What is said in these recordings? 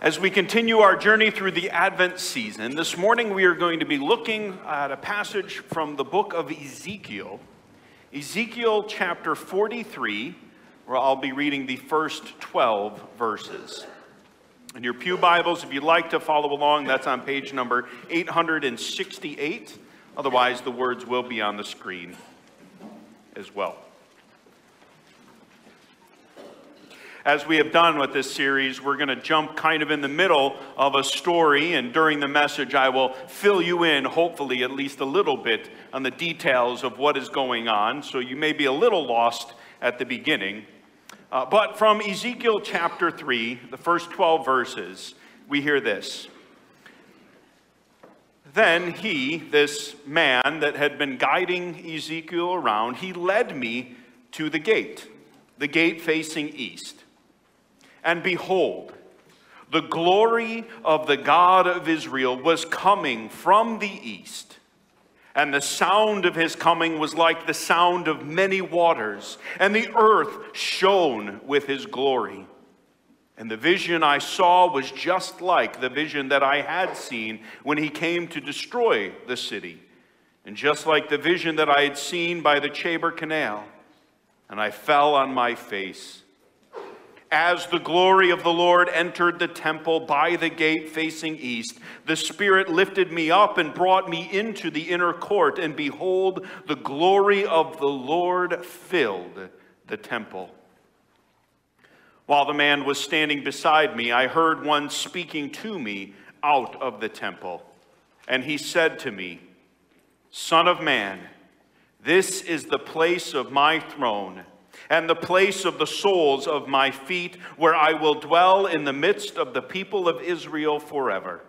As we continue our journey through the Advent season, this morning we are going to be looking at a passage from the book of Ezekiel, Ezekiel chapter 43, where I'll be reading the first 12 verses. In your Pew Bibles, if you'd like to follow along, that's on page number 868. Otherwise, the words will be on the screen as well. As we have done with this series, we're going to jump kind of in the middle of a story, and during the message, I will fill you in, hopefully, at least a little bit, on the details of what is going on. So you may be a little lost at the beginning. Uh, but from Ezekiel chapter 3, the first 12 verses, we hear this. Then he, this man that had been guiding Ezekiel around, he led me to the gate, the gate facing east. And behold, the glory of the God of Israel was coming from the east. And the sound of his coming was like the sound of many waters, and the earth shone with his glory. And the vision I saw was just like the vision that I had seen when he came to destroy the city, and just like the vision that I had seen by the Chebar Canal. And I fell on my face as the glory of the Lord entered the temple by the gate facing east, the Spirit lifted me up and brought me into the inner court, and behold, the glory of the Lord filled the temple. While the man was standing beside me, I heard one speaking to me out of the temple. And he said to me, Son of man, this is the place of my throne and the place of the soles of my feet, where I will dwell in the midst of the people of Israel forever.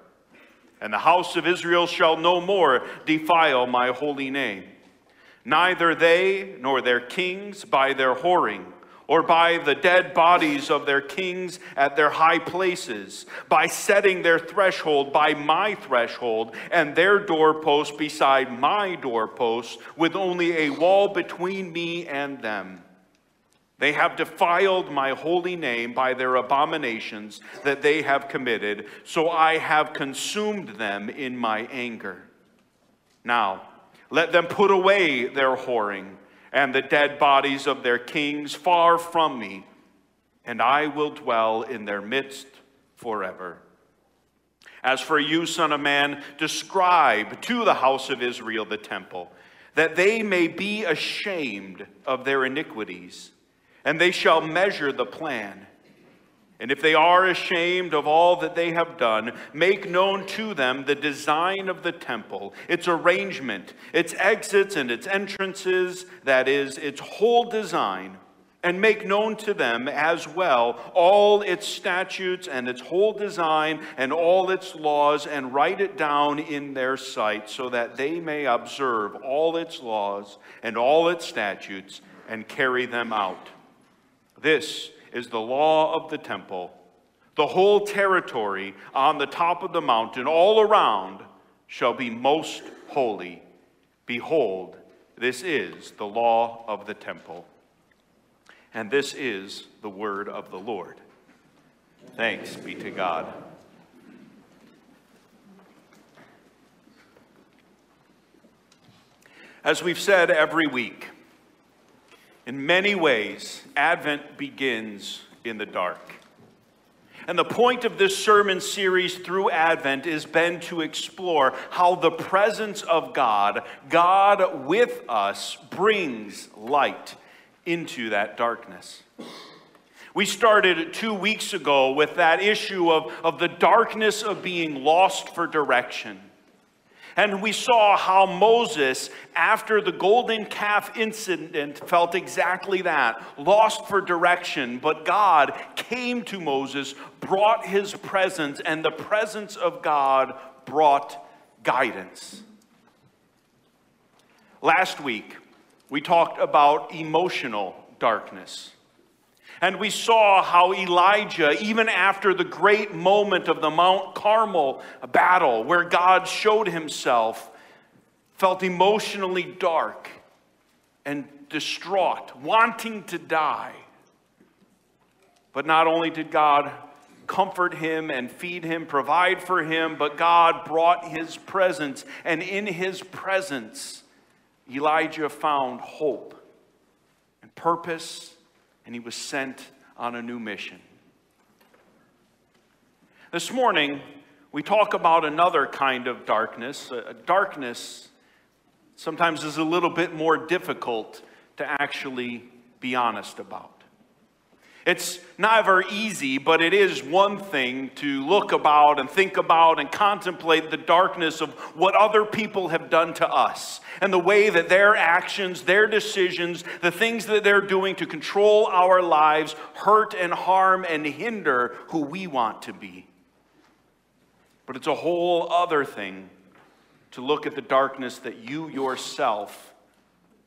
And the house of Israel shall no more defile my holy name, neither they nor their kings by their whoring or by the dead bodies of their kings at their high places, by setting their threshold by my threshold, and their doorpost beside my doorpost, with only a wall between me and them. They have defiled my holy name by their abominations that they have committed, so I have consumed them in my anger. Now, let them put away their whoring and the dead bodies of their kings far from me, and I will dwell in their midst forever. As for you, Son of Man, describe to the house of Israel the temple, that they may be ashamed of their iniquities and they shall measure the plan. And if they are ashamed of all that they have done, make known to them the design of the temple, its arrangement, its exits and its entrances, that is, its whole design, and make known to them as well all its statutes and its whole design and all its laws, and write it down in their sight, so that they may observe all its laws and all its statutes and carry them out. This is the law of the temple. The whole territory on the top of the mountain, all around, shall be most holy. Behold, this is the law of the temple. And this is the word of the Lord. Thanks be to God. As we've said every week, in many ways, Advent begins in the dark. And the point of this sermon series through Advent has been to explore how the presence of God, God with us, brings light into that darkness. We started two weeks ago with that issue of, of the darkness of being lost for direction. And we saw how Moses, after the golden calf incident, felt exactly that lost for direction. But God came to Moses, brought his presence, and the presence of God brought guidance. Last week, we talked about emotional darkness. And we saw how Elijah, even after the great moment of the Mount Carmel battle where God showed himself, felt emotionally dark and distraught, wanting to die. But not only did God comfort him and feed him, provide for him, but God brought his presence. And in his presence, Elijah found hope and purpose, and he was sent on a new mission. This morning, we talk about another kind of darkness. A darkness sometimes is a little bit more difficult to actually be honest about. It's never easy, but it is one thing to look about and think about and contemplate the darkness of what other people have done to us and the way that their actions, their decisions, the things that they're doing to control our lives hurt and harm and hinder who we want to be. But it's a whole other thing to look at the darkness that you yourself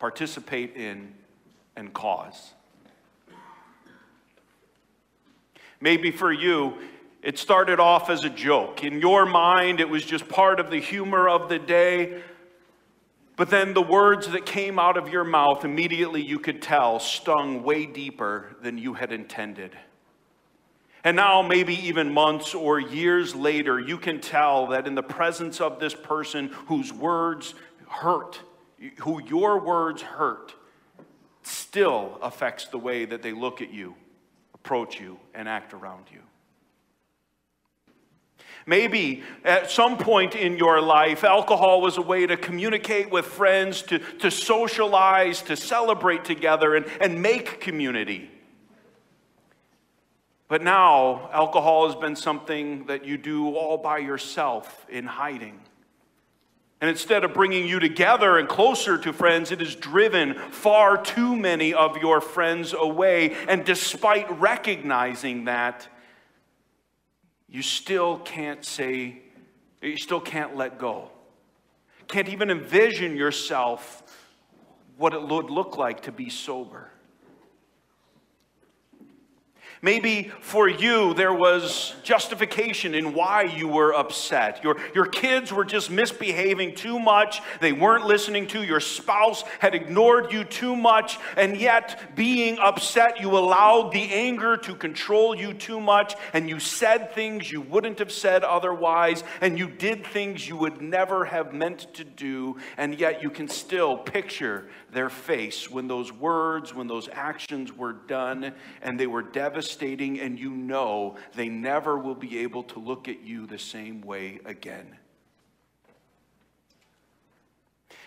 participate in and cause. Maybe for you, it started off as a joke. In your mind, it was just part of the humor of the day. But then the words that came out of your mouth, immediately you could tell, stung way deeper than you had intended. And now, maybe even months or years later, you can tell that in the presence of this person whose words hurt, who your words hurt, still affects the way that they look at you approach you and act around you. Maybe at some point in your life, alcohol was a way to communicate with friends, to, to socialize, to celebrate together, and, and make community. But now, alcohol has been something that you do all by yourself in hiding. And instead of bringing you together and closer to friends, it has driven far too many of your friends away. And despite recognizing that, you still can't say, you still can't let go. Can't even envision yourself what it would look like to be sober. Maybe for you, there was justification in why you were upset. Your, your kids were just misbehaving too much. They weren't listening to. Your spouse had ignored you too much. And yet, being upset, you allowed the anger to control you too much. And you said things you wouldn't have said otherwise. And you did things you would never have meant to do. And yet, you can still picture their face when those words, when those actions were done and they were devastating, and you know they never will be able to look at you the same way again.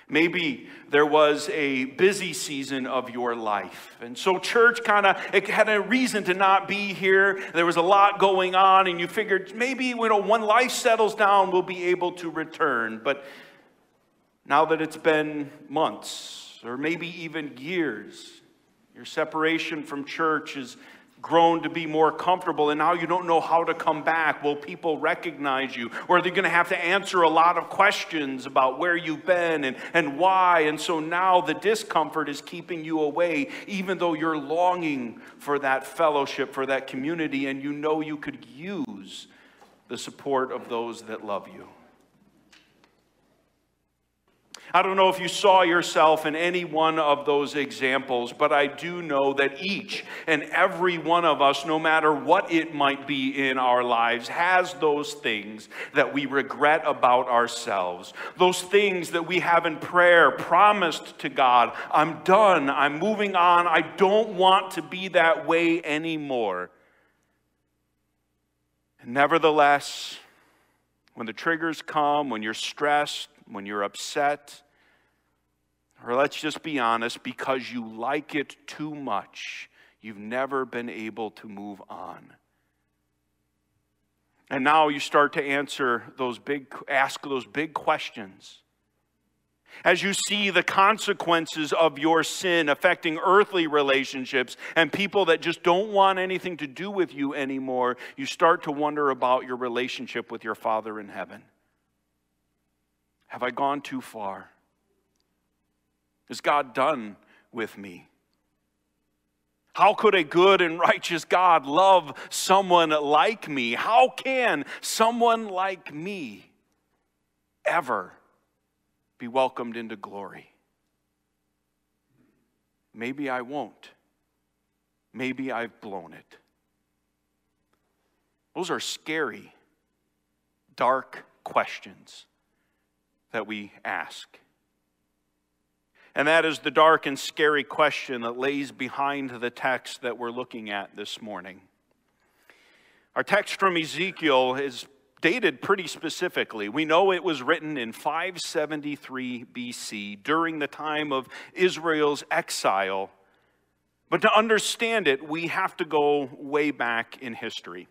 Maybe there was a busy season of your life. And so church kind of had a reason to not be here. There was a lot going on, and you figured maybe you know, when life settles down, we'll be able to return. But now that it's been months, or maybe even years. Your separation from church has grown to be more comfortable, and now you don't know how to come back. Will people recognize you? Or are they going to have to answer a lot of questions about where you've been and, and why? And so now the discomfort is keeping you away, even though you're longing for that fellowship, for that community, and you know you could use the support of those that love you. I don't know if you saw yourself in any one of those examples, but I do know that each and every one of us, no matter what it might be in our lives, has those things that we regret about ourselves. Those things that we have in prayer promised to God I'm done, I'm moving on, I don't want to be that way anymore. Nevertheless, when the triggers come, when you're stressed, when you're upset, or let's just be honest, because you like it too much, you've never been able to move on. And now you start to answer those big, ask those big questions. As you see the consequences of your sin affecting earthly relationships and people that just don't want anything to do with you anymore, you start to wonder about your relationship with your Father in heaven. Have I gone too far? Is God done with me? How could a good and righteous God love someone like me? How can someone like me ever be welcomed into glory? Maybe I won't. Maybe I've blown it. Those are scary, dark questions that we ask. And that is the dark and scary question that lays behind the text that we're looking at this morning. Our text from Ezekiel is dated pretty specifically. We know it was written in 573 BC during the time of Israel's exile. But to understand it, we have to go way back in history.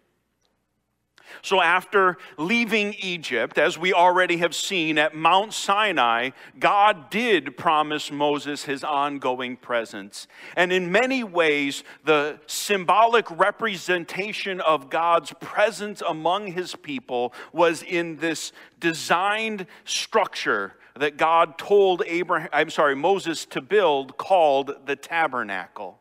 So, after leaving Egypt, as we already have seen at Mount Sinai, God did promise Moses his ongoing presence. And in many ways, the symbolic representation of God's presence among his people was in this designed structure that God told Abraham, I'm sorry, Moses to build called the tabernacle.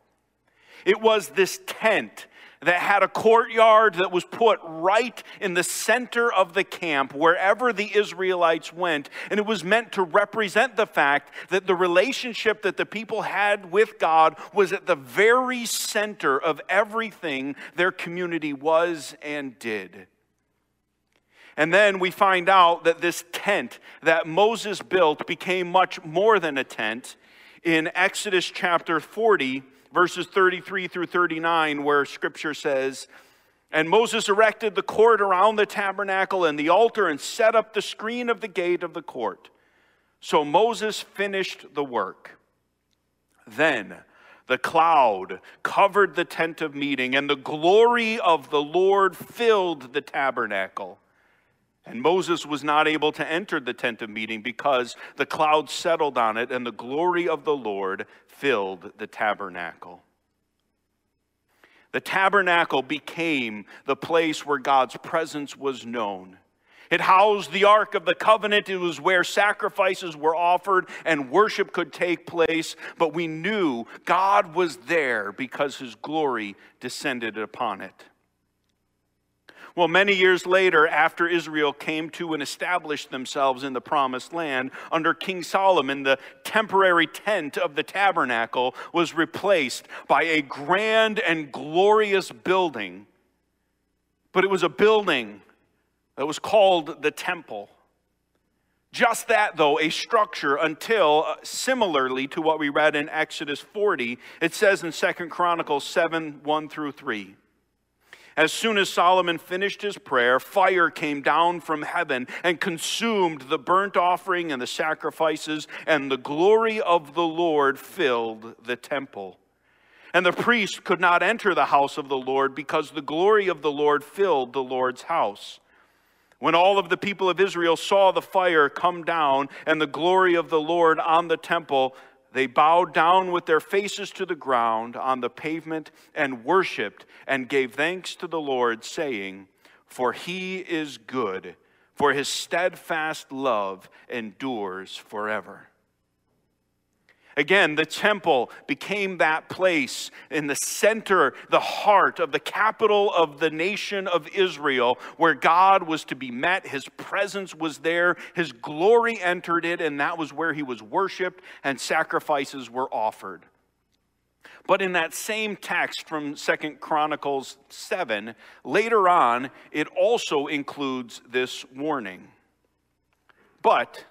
It was this tent that had a courtyard that was put right in the center of the camp wherever the Israelites went. And it was meant to represent the fact that the relationship that the people had with God was at the very center of everything their community was and did. And then we find out that this tent that Moses built became much more than a tent. In Exodus chapter 40, verses 33 through 39, where scripture says, And Moses erected the court around the tabernacle and the altar and set up the screen of the gate of the court. So Moses finished the work. Then the cloud covered the tent of meeting, and the glory of the Lord filled the tabernacle. And Moses was not able to enter the tent of meeting because the cloud settled on it, and the glory of the Lord filled the tabernacle. The tabernacle became the place where God's presence was known. It housed the Ark of the Covenant. It was where sacrifices were offered and worship could take place. But we knew God was there because his glory descended upon it. Well, many years later, after Israel came to and established themselves in the promised land, under King Solomon, the temporary tent of the tabernacle was replaced by a grand and glorious building. But it was a building that was called the temple. Just that, though, a structure until, uh, similarly to what we read in Exodus 40, it says in Second Chronicles 7 1 through 3. As soon as Solomon finished his prayer, fire came down from heaven and consumed the burnt offering and the sacrifices, and the glory of the Lord filled the temple. And the priest could not enter the house of the Lord because the glory of the Lord filled the Lord's house. When all of the people of Israel saw the fire come down and the glory of the Lord on the temple, they bowed down with their faces to the ground on the pavement and worshiped and gave thanks to the Lord, saying, For he is good, for his steadfast love endures forever. Again, the temple became that place in the center, the heart of the capital of the nation of Israel, where God was to be met. His presence was there, His glory entered it, and that was where He was worshiped and sacrifices were offered. But in that same text from Second Chronicles 7, later on, it also includes this warning. But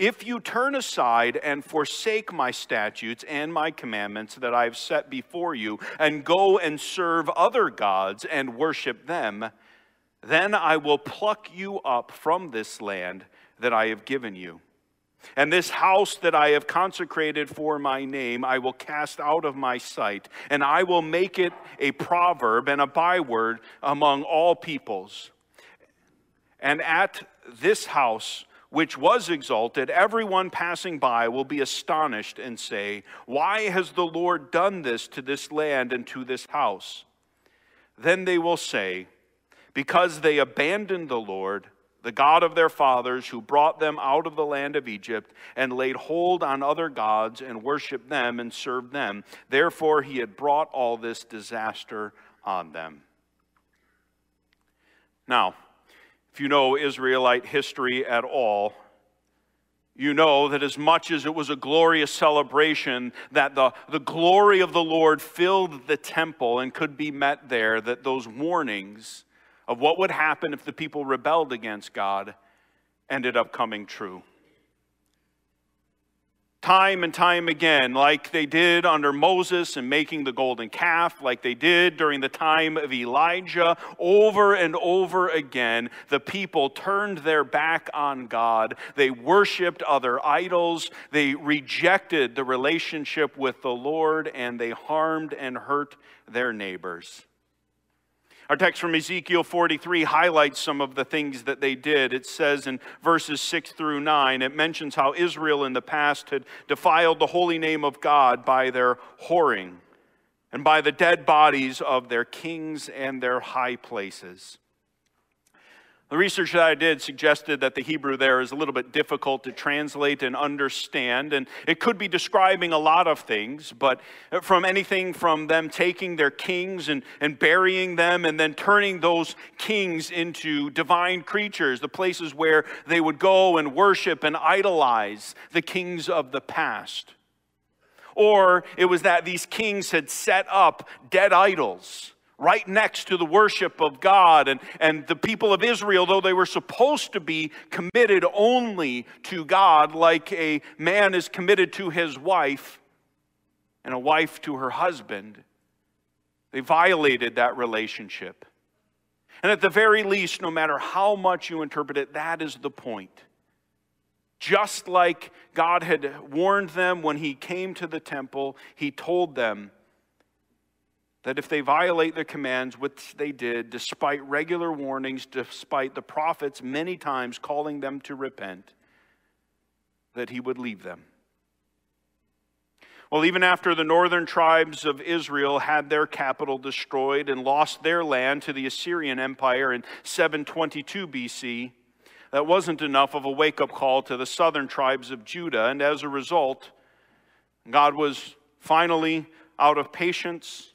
if you turn aside and forsake my statutes and my commandments that I have set before you, and go and serve other gods and worship them, then I will pluck you up from this land that I have given you. And this house that I have consecrated for my name, I will cast out of my sight, and I will make it a proverb and a byword among all peoples. And at this house which was exalted, everyone passing by will be astonished and say, Why has the Lord done this to this land and to this house? Then they will say, Because they abandoned the Lord, the God of their fathers, who brought them out of the land of Egypt, and laid hold on other gods and worshiped them and served them. Therefore, he had brought all this disaster on them. Now, if you know Israelite history at all, you know that as much as it was a glorious celebration, that the, the glory of the Lord filled the temple and could be met there, that those warnings of what would happen if the people rebelled against God ended up coming true time and time again, like they did under Moses and making the golden calf, like they did during the time of Elijah, over and over again, the people turned their back on God. They worshiped other idols. They rejected the relationship with the Lord, and they harmed and hurt their neighbors. Our text from Ezekiel 43 highlights some of the things that they did. It says in verses 6 through 9, it mentions how Israel in the past had defiled the holy name of God by their whoring and by the dead bodies of their kings and their high places. The research that I did suggested that the Hebrew there is a little bit difficult to translate and understand, and it could be describing a lot of things, but from anything from them taking their kings and, and burying them and then turning those kings into divine creatures, the places where they would go and worship and idolize the kings of the past. Or it was that these kings had set up dead idols right next to the worship of God. And, and the people of Israel, though they were supposed to be committed only to God, like a man is committed to his wife and a wife to her husband, they violated that relationship. And at the very least, no matter how much you interpret it, that is the point. Just like God had warned them when he came to the temple, he told them that if they violate the commands, which they did, despite regular warnings, despite the prophets many times calling them to repent, that he would leave them. Well, even after the northern tribes of Israel had their capital destroyed and lost their land to the Assyrian Empire in 722 BC, that wasn't enough of a wake up call to the southern tribes of Judah. And as a result, God was finally out of patience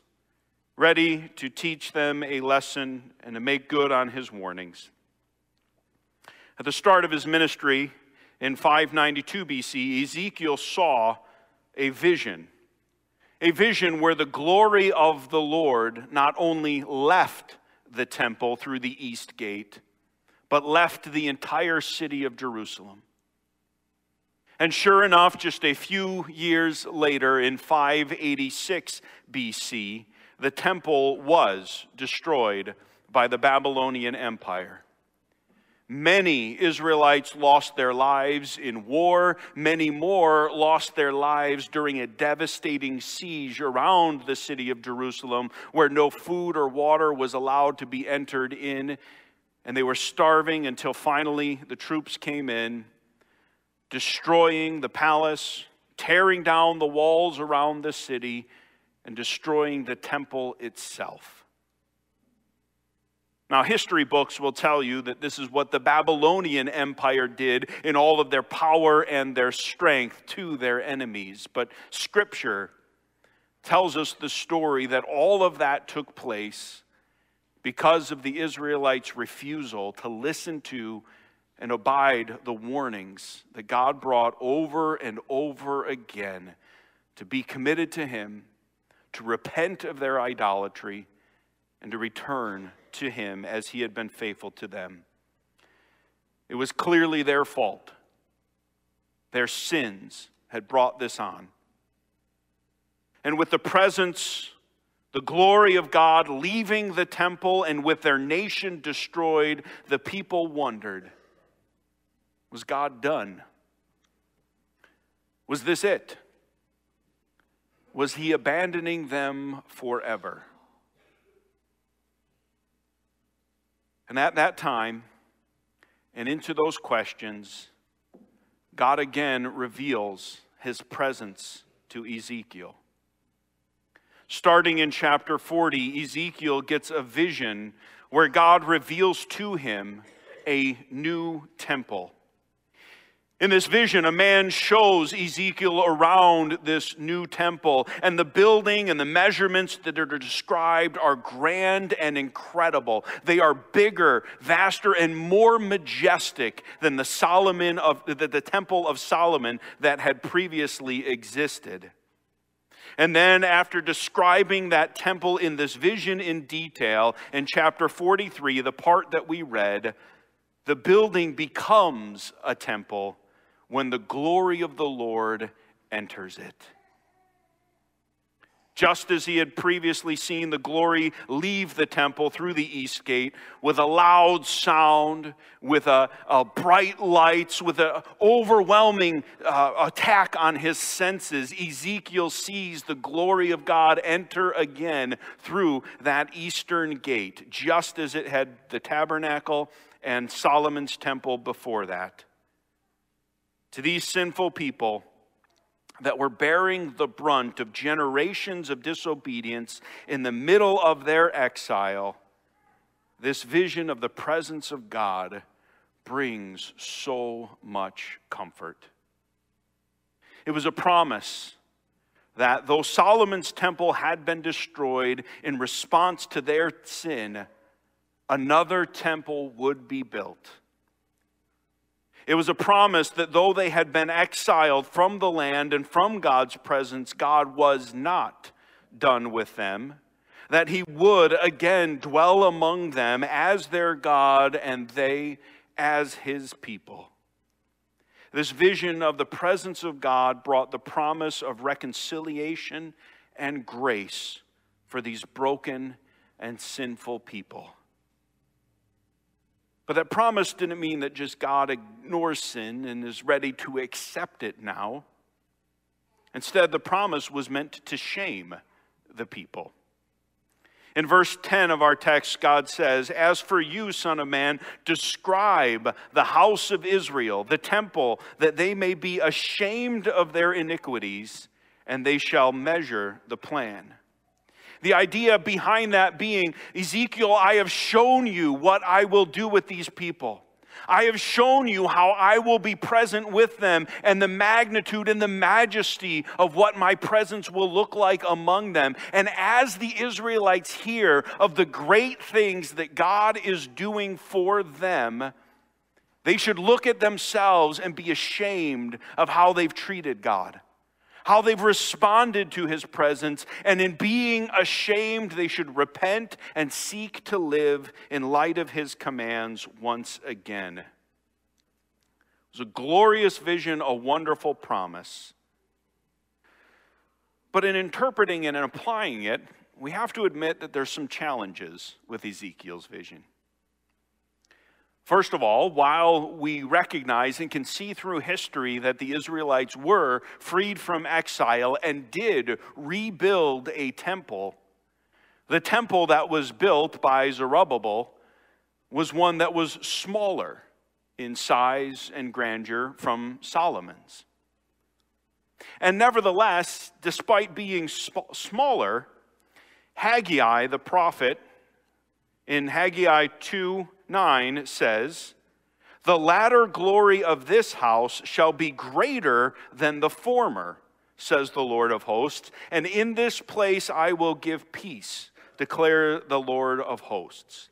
ready to teach them a lesson and to make good on his warnings. At the start of his ministry in 592 BC, Ezekiel saw a vision. A vision where the glory of the Lord not only left the temple through the east gate, but left the entire city of Jerusalem. And sure enough, just a few years later, in 586 BC, the temple was destroyed by the Babylonian Empire. Many Israelites lost their lives in war. Many more lost their lives during a devastating siege around the city of Jerusalem, where no food or water was allowed to be entered in. And they were starving until finally the troops came in, destroying the palace, tearing down the walls around the city, and destroying the temple itself. Now, history books will tell you that this is what the Babylonian Empire did in all of their power and their strength to their enemies. But Scripture tells us the story that all of that took place because of the Israelites' refusal to listen to and abide the warnings that God brought over and over again to be committed to Him to repent of their idolatry and to return to him as he had been faithful to them. It was clearly their fault. Their sins had brought this on. And with the presence, the glory of God leaving the temple, and with their nation destroyed, the people wondered Was God done? Was this it? Was he abandoning them forever? And at that time, and into those questions, God again reveals his presence to Ezekiel. Starting in chapter 40, Ezekiel gets a vision where God reveals to him a new temple. In this vision, a man shows Ezekiel around this new temple, and the building and the measurements that are described are grand and incredible. They are bigger, vaster, and more majestic than the Solomon of the, the temple of Solomon that had previously existed. And then, after describing that temple in this vision in detail, in chapter 43, the part that we read, the building becomes a temple when the glory of the Lord enters it just as he had previously seen the glory leave the temple through the east gate with a loud sound, with a, a bright lights, with an overwhelming uh, attack on his senses. Ezekiel sees the glory of God enter again through that eastern gate, just as it had the tabernacle and Solomon's temple before that. To these sinful people, that were bearing the brunt of generations of disobedience in the middle of their exile, this vision of the presence of God brings so much comfort. It was a promise that though Solomon's temple had been destroyed in response to their sin, another temple would be built it was a promise that though they had been exiled from the land and from God's presence, God was not done with them, that He would again dwell among them as their God and they as His people. This vision of the presence of God brought the promise of reconciliation and grace for these broken and sinful people. But that promise didn't mean that just God ignores sin and is ready to accept it now. Instead, the promise was meant to shame the people. In verse 10 of our text, God says, As for you, Son of Man, describe the house of Israel, the temple, that they may be ashamed of their iniquities, and they shall measure the plan. The idea behind that being, Ezekiel, I have shown you what I will do with these people. I have shown you how I will be present with them and the magnitude and the majesty of what my presence will look like among them. And as the Israelites hear of the great things that God is doing for them, they should look at themselves and be ashamed of how they've treated God how they've responded to his presence, and in being ashamed, they should repent and seek to live in light of his commands once again. It was a glorious vision, a wonderful promise. But in interpreting it and applying it, we have to admit that there's some challenges with Ezekiel's vision. First of all, while we recognize and can see through history that the Israelites were freed from exile and did rebuild a temple, the temple that was built by Zerubbabel was one that was smaller in size and grandeur from Solomon's. And nevertheless, despite being sp- smaller, Haggai the prophet in Haggai 2 9 says, The latter glory of this house shall be greater than the former, says the Lord of hosts, and in this place I will give peace, declare the Lord of hosts.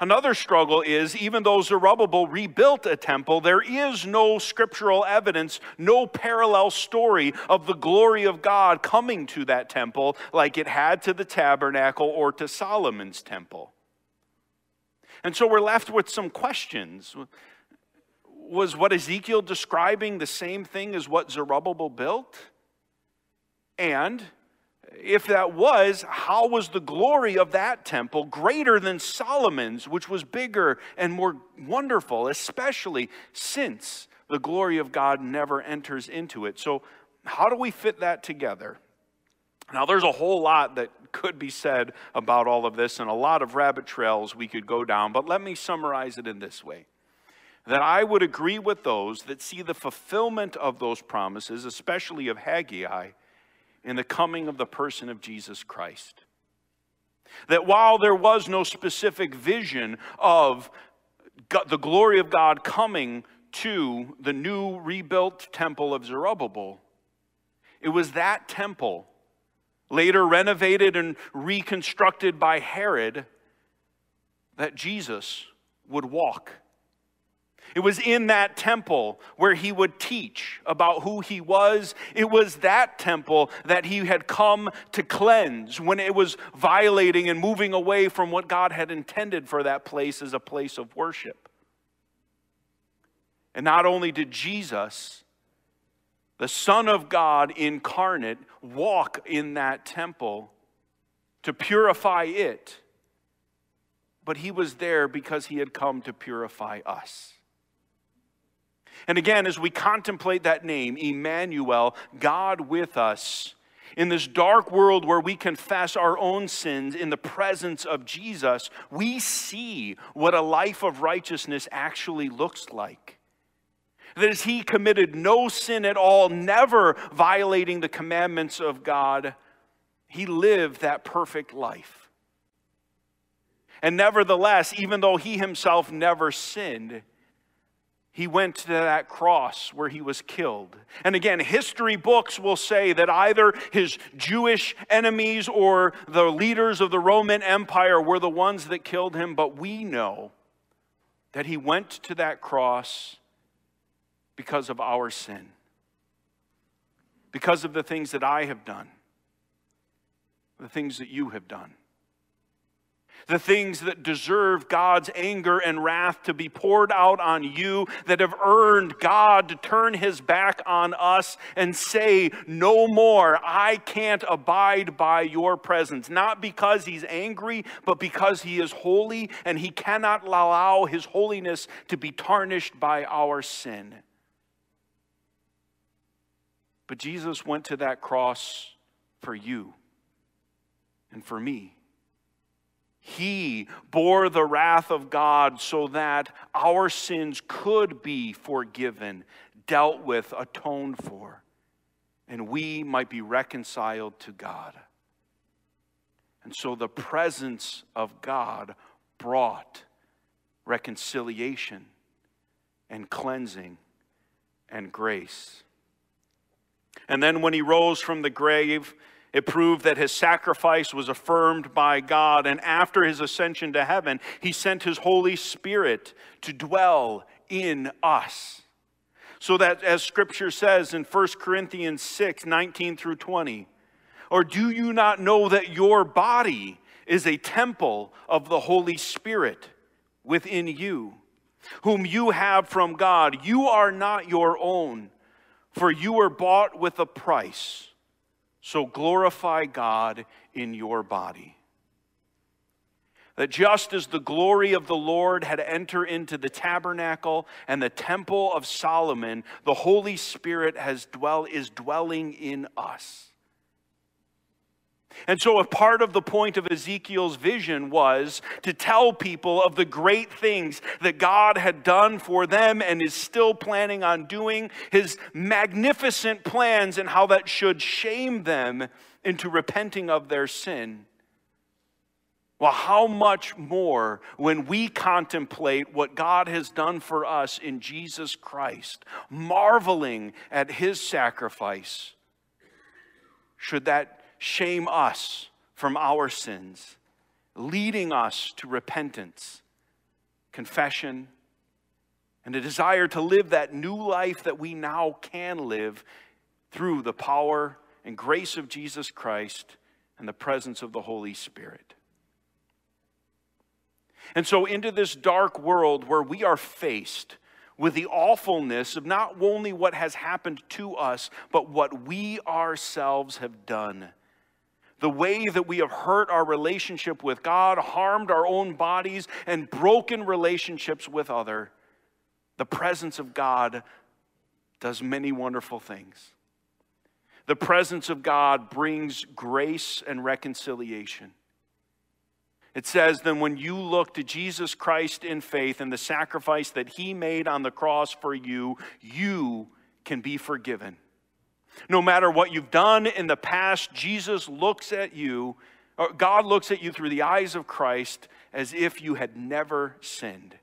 Another struggle is even though Zerubbabel rebuilt a temple, there is no scriptural evidence, no parallel story of the glory of God coming to that temple like it had to the tabernacle or to Solomon's temple. And so we're left with some questions. Was what Ezekiel describing the same thing as what Zerubbabel built? And if that was, how was the glory of that temple greater than Solomon's, which was bigger and more wonderful, especially since the glory of God never enters into it? So, how do we fit that together? Now, there's a whole lot that could be said about all of this and a lot of rabbit trails we could go down, but let me summarize it in this way that I would agree with those that see the fulfillment of those promises, especially of Haggai, in the coming of the person of Jesus Christ. That while there was no specific vision of the glory of God coming to the new rebuilt temple of Zerubbabel, it was that temple later renovated and reconstructed by Herod, that Jesus would walk. It was in that temple where he would teach about who he was. It was that temple that he had come to cleanse when it was violating and moving away from what God had intended for that place as a place of worship. And not only did Jesus, the Son of God incarnate, walk in that temple to purify it, but he was there because he had come to purify us. And again, as we contemplate that name, Emmanuel, God with us, in this dark world where we confess our own sins in the presence of Jesus, we see what a life of righteousness actually looks like. That he committed no sin at all, never violating the commandments of God, he lived that perfect life. And nevertheless, even though he himself never sinned, he went to that cross where he was killed. And again, history books will say that either his Jewish enemies or the leaders of the Roman Empire were the ones that killed him, but we know that he went to that cross because of our sin, because of the things that I have done, the things that you have done the things that deserve God's anger and wrath to be poured out on you, that have earned God to turn his back on us and say, No more, I can't abide by your presence. Not because he's angry, but because he is holy and he cannot allow his holiness to be tarnished by our sin. But Jesus went to that cross for you and for me. He bore the wrath of God so that our sins could be forgiven, dealt with, atoned for, and we might be reconciled to God. And so the presence of God brought reconciliation and cleansing and grace. And then when he rose from the grave, it proved that his sacrifice was affirmed by God. And after his ascension to heaven, he sent his Holy Spirit to dwell in us. So that, as scripture says in 1 Corinthians 6 19 through 20, or do you not know that your body is a temple of the Holy Spirit within you, whom you have from God? You are not your own, for you were bought with a price. So glorify God in your body. That just as the glory of the Lord had entered into the tabernacle and the temple of Solomon, the Holy Spirit has dwell, is dwelling in us. And so, a part of the point of Ezekiel's vision was to tell people of the great things that God had done for them and is still planning on doing, his magnificent plans, and how that should shame them into repenting of their sin. Well, how much more when we contemplate what God has done for us in Jesus Christ, marveling at his sacrifice, should that shame us from our sins, leading us to repentance, confession, and a desire to live that new life that we now can live through the power and grace of Jesus Christ and the presence of the Holy Spirit. And so, into this dark world where we are faced with the awfulness of not only what has happened to us, but what we ourselves have done the way that we have hurt our relationship with God, harmed our own bodies, and broken relationships with other, the presence of God does many wonderful things. The presence of God brings grace and reconciliation. It says, then when you look to Jesus Christ in faith and the sacrifice that he made on the cross for you, you can be forgiven. No matter what you've done in the past, Jesus looks at you, God looks at you through the eyes of Christ as if you had never sinned.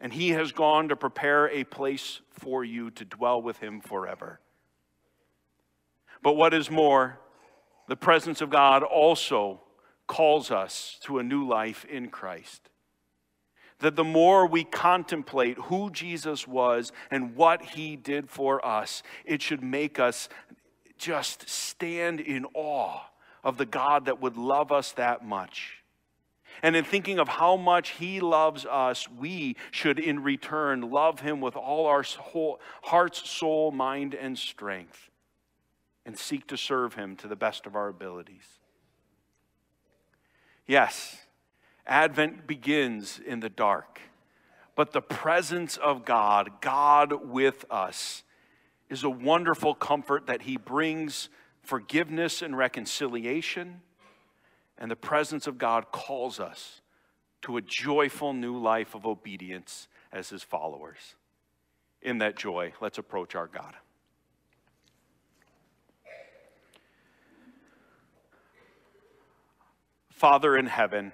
And He has gone to prepare a place for you to dwell with Him forever. But what is more, the presence of God also calls us to a new life in Christ. That the more we contemplate who Jesus was and what he did for us, it should make us just stand in awe of the God that would love us that much. And in thinking of how much he loves us, we should in return love him with all our whole, hearts, soul, mind, and strength and seek to serve him to the best of our abilities. Yes, Advent begins in the dark, but the presence of God, God with us, is a wonderful comfort that He brings forgiveness and reconciliation. And the presence of God calls us to a joyful new life of obedience as His followers. In that joy, let's approach our God. Father in heaven,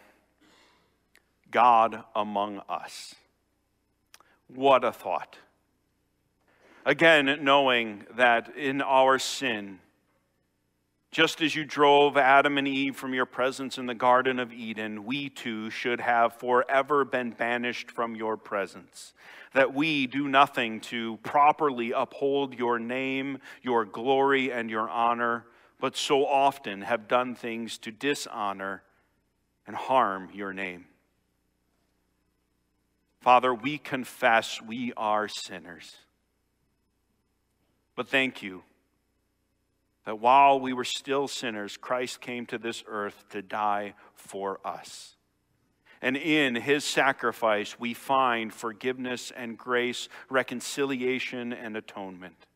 God among us. What a thought. Again, knowing that in our sin, just as you drove Adam and Eve from your presence in the Garden of Eden, we too should have forever been banished from your presence. That we do nothing to properly uphold your name, your glory, and your honor, but so often have done things to dishonor and harm your name. Father, we confess we are sinners. But thank you that while we were still sinners, Christ came to this earth to die for us. And in his sacrifice, we find forgiveness and grace, reconciliation and atonement.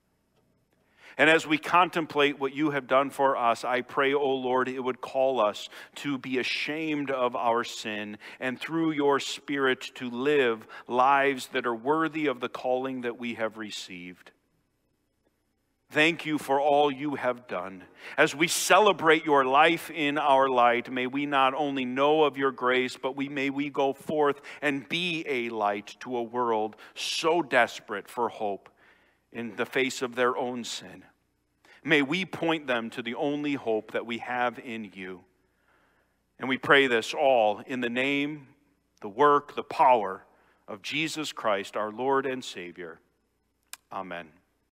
And as we contemplate what you have done for us, I pray, O oh Lord, it would call us to be ashamed of our sin and through your Spirit to live lives that are worthy of the calling that we have received. Thank you for all you have done. As we celebrate your life in our light, may we not only know of your grace, but we may we go forth and be a light to a world so desperate for hope in the face of their own sin. May we point them to the only hope that we have in you. And we pray this all in the name, the work, the power of Jesus Christ, our Lord and Savior. Amen.